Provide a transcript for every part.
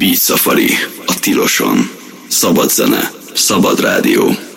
Beat Safari, a tiloson. Szabad zene, szabad rádió.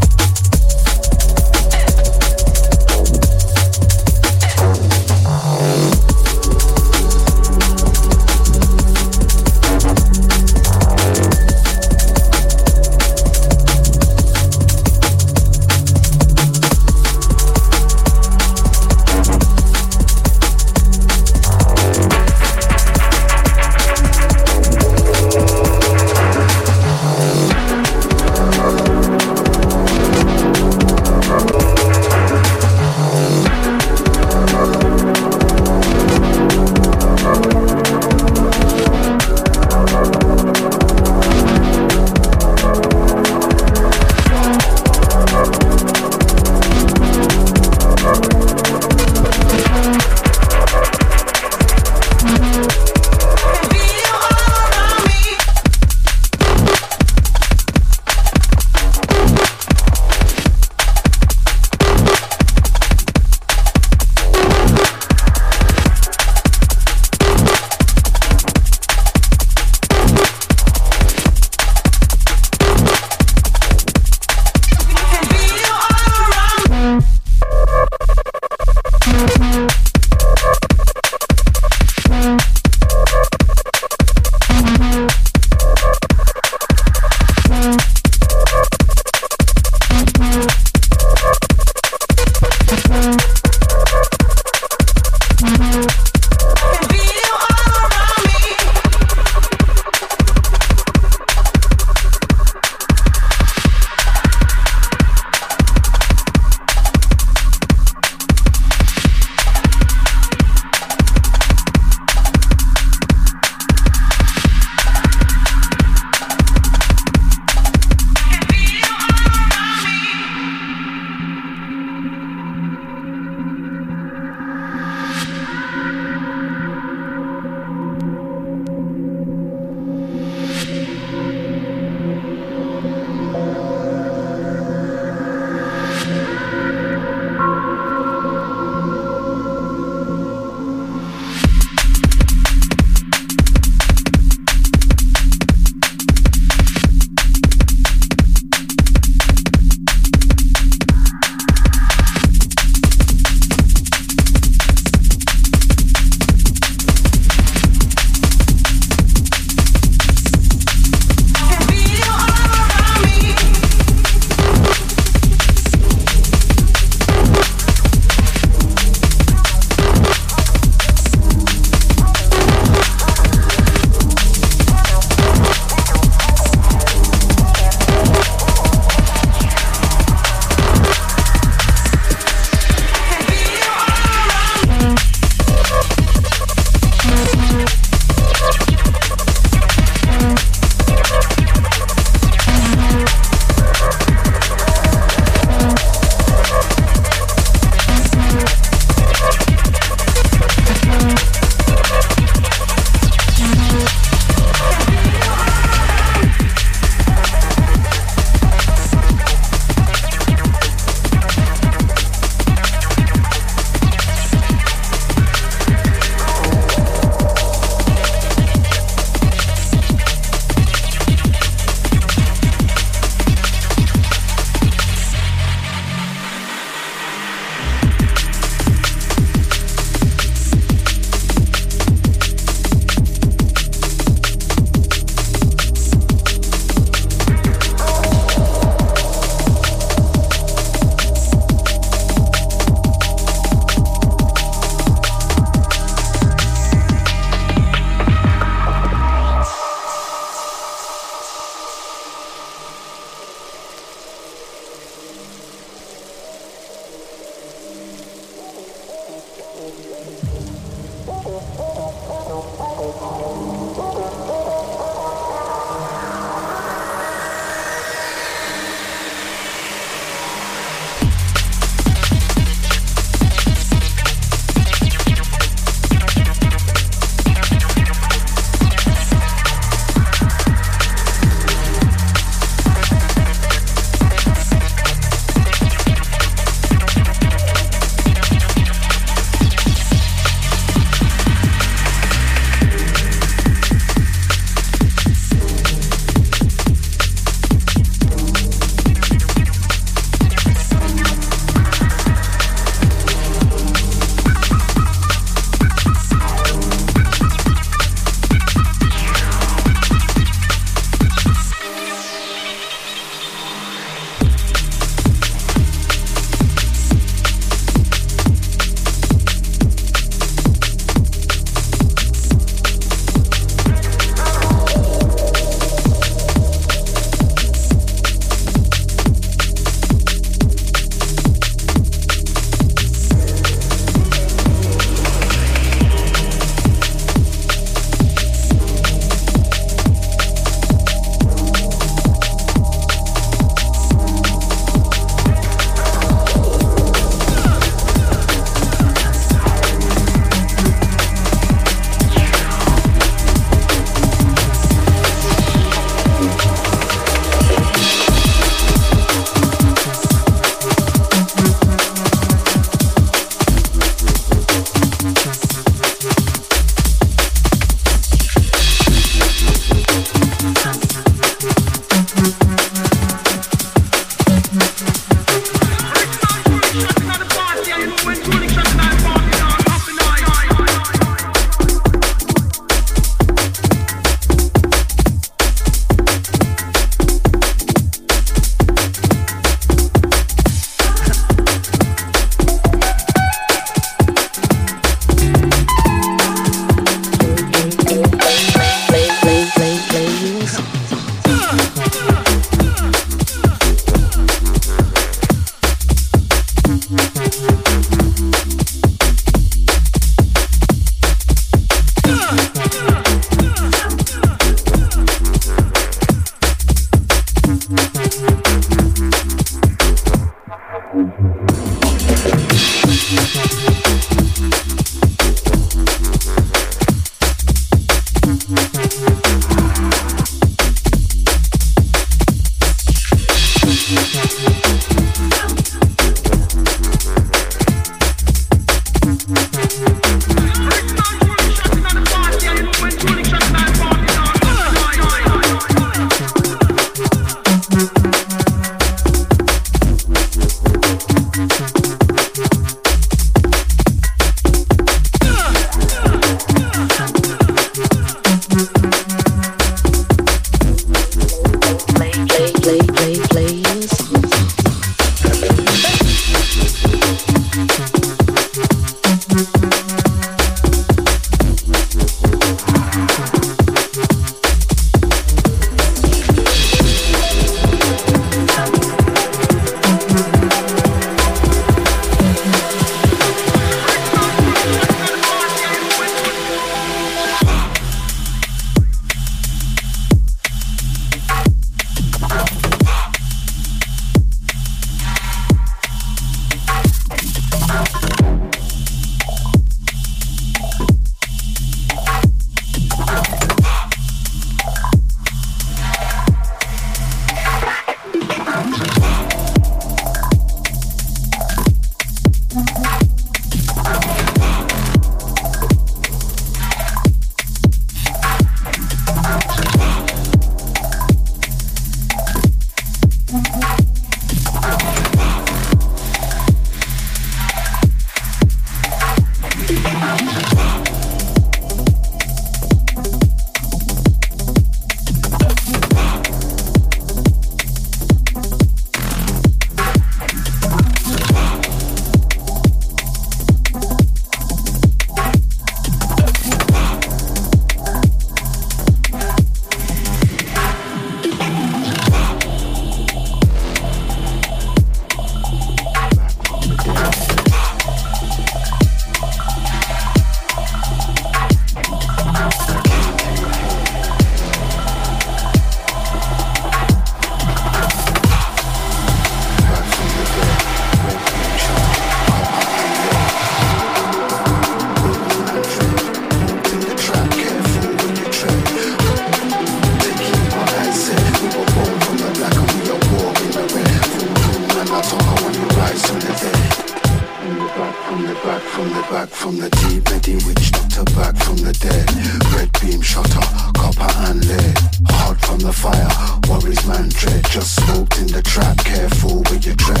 Worries, man, dread. Just smoked in the trap, careful with your tread.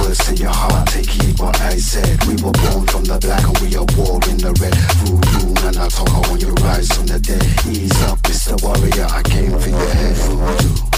Words in your heart, take heed what I said. We were born from the black and we are war in the red. Voodoo, and I talk on your rise from the dead. Ease up, Mr. Warrior, I came for your head. Voodoo.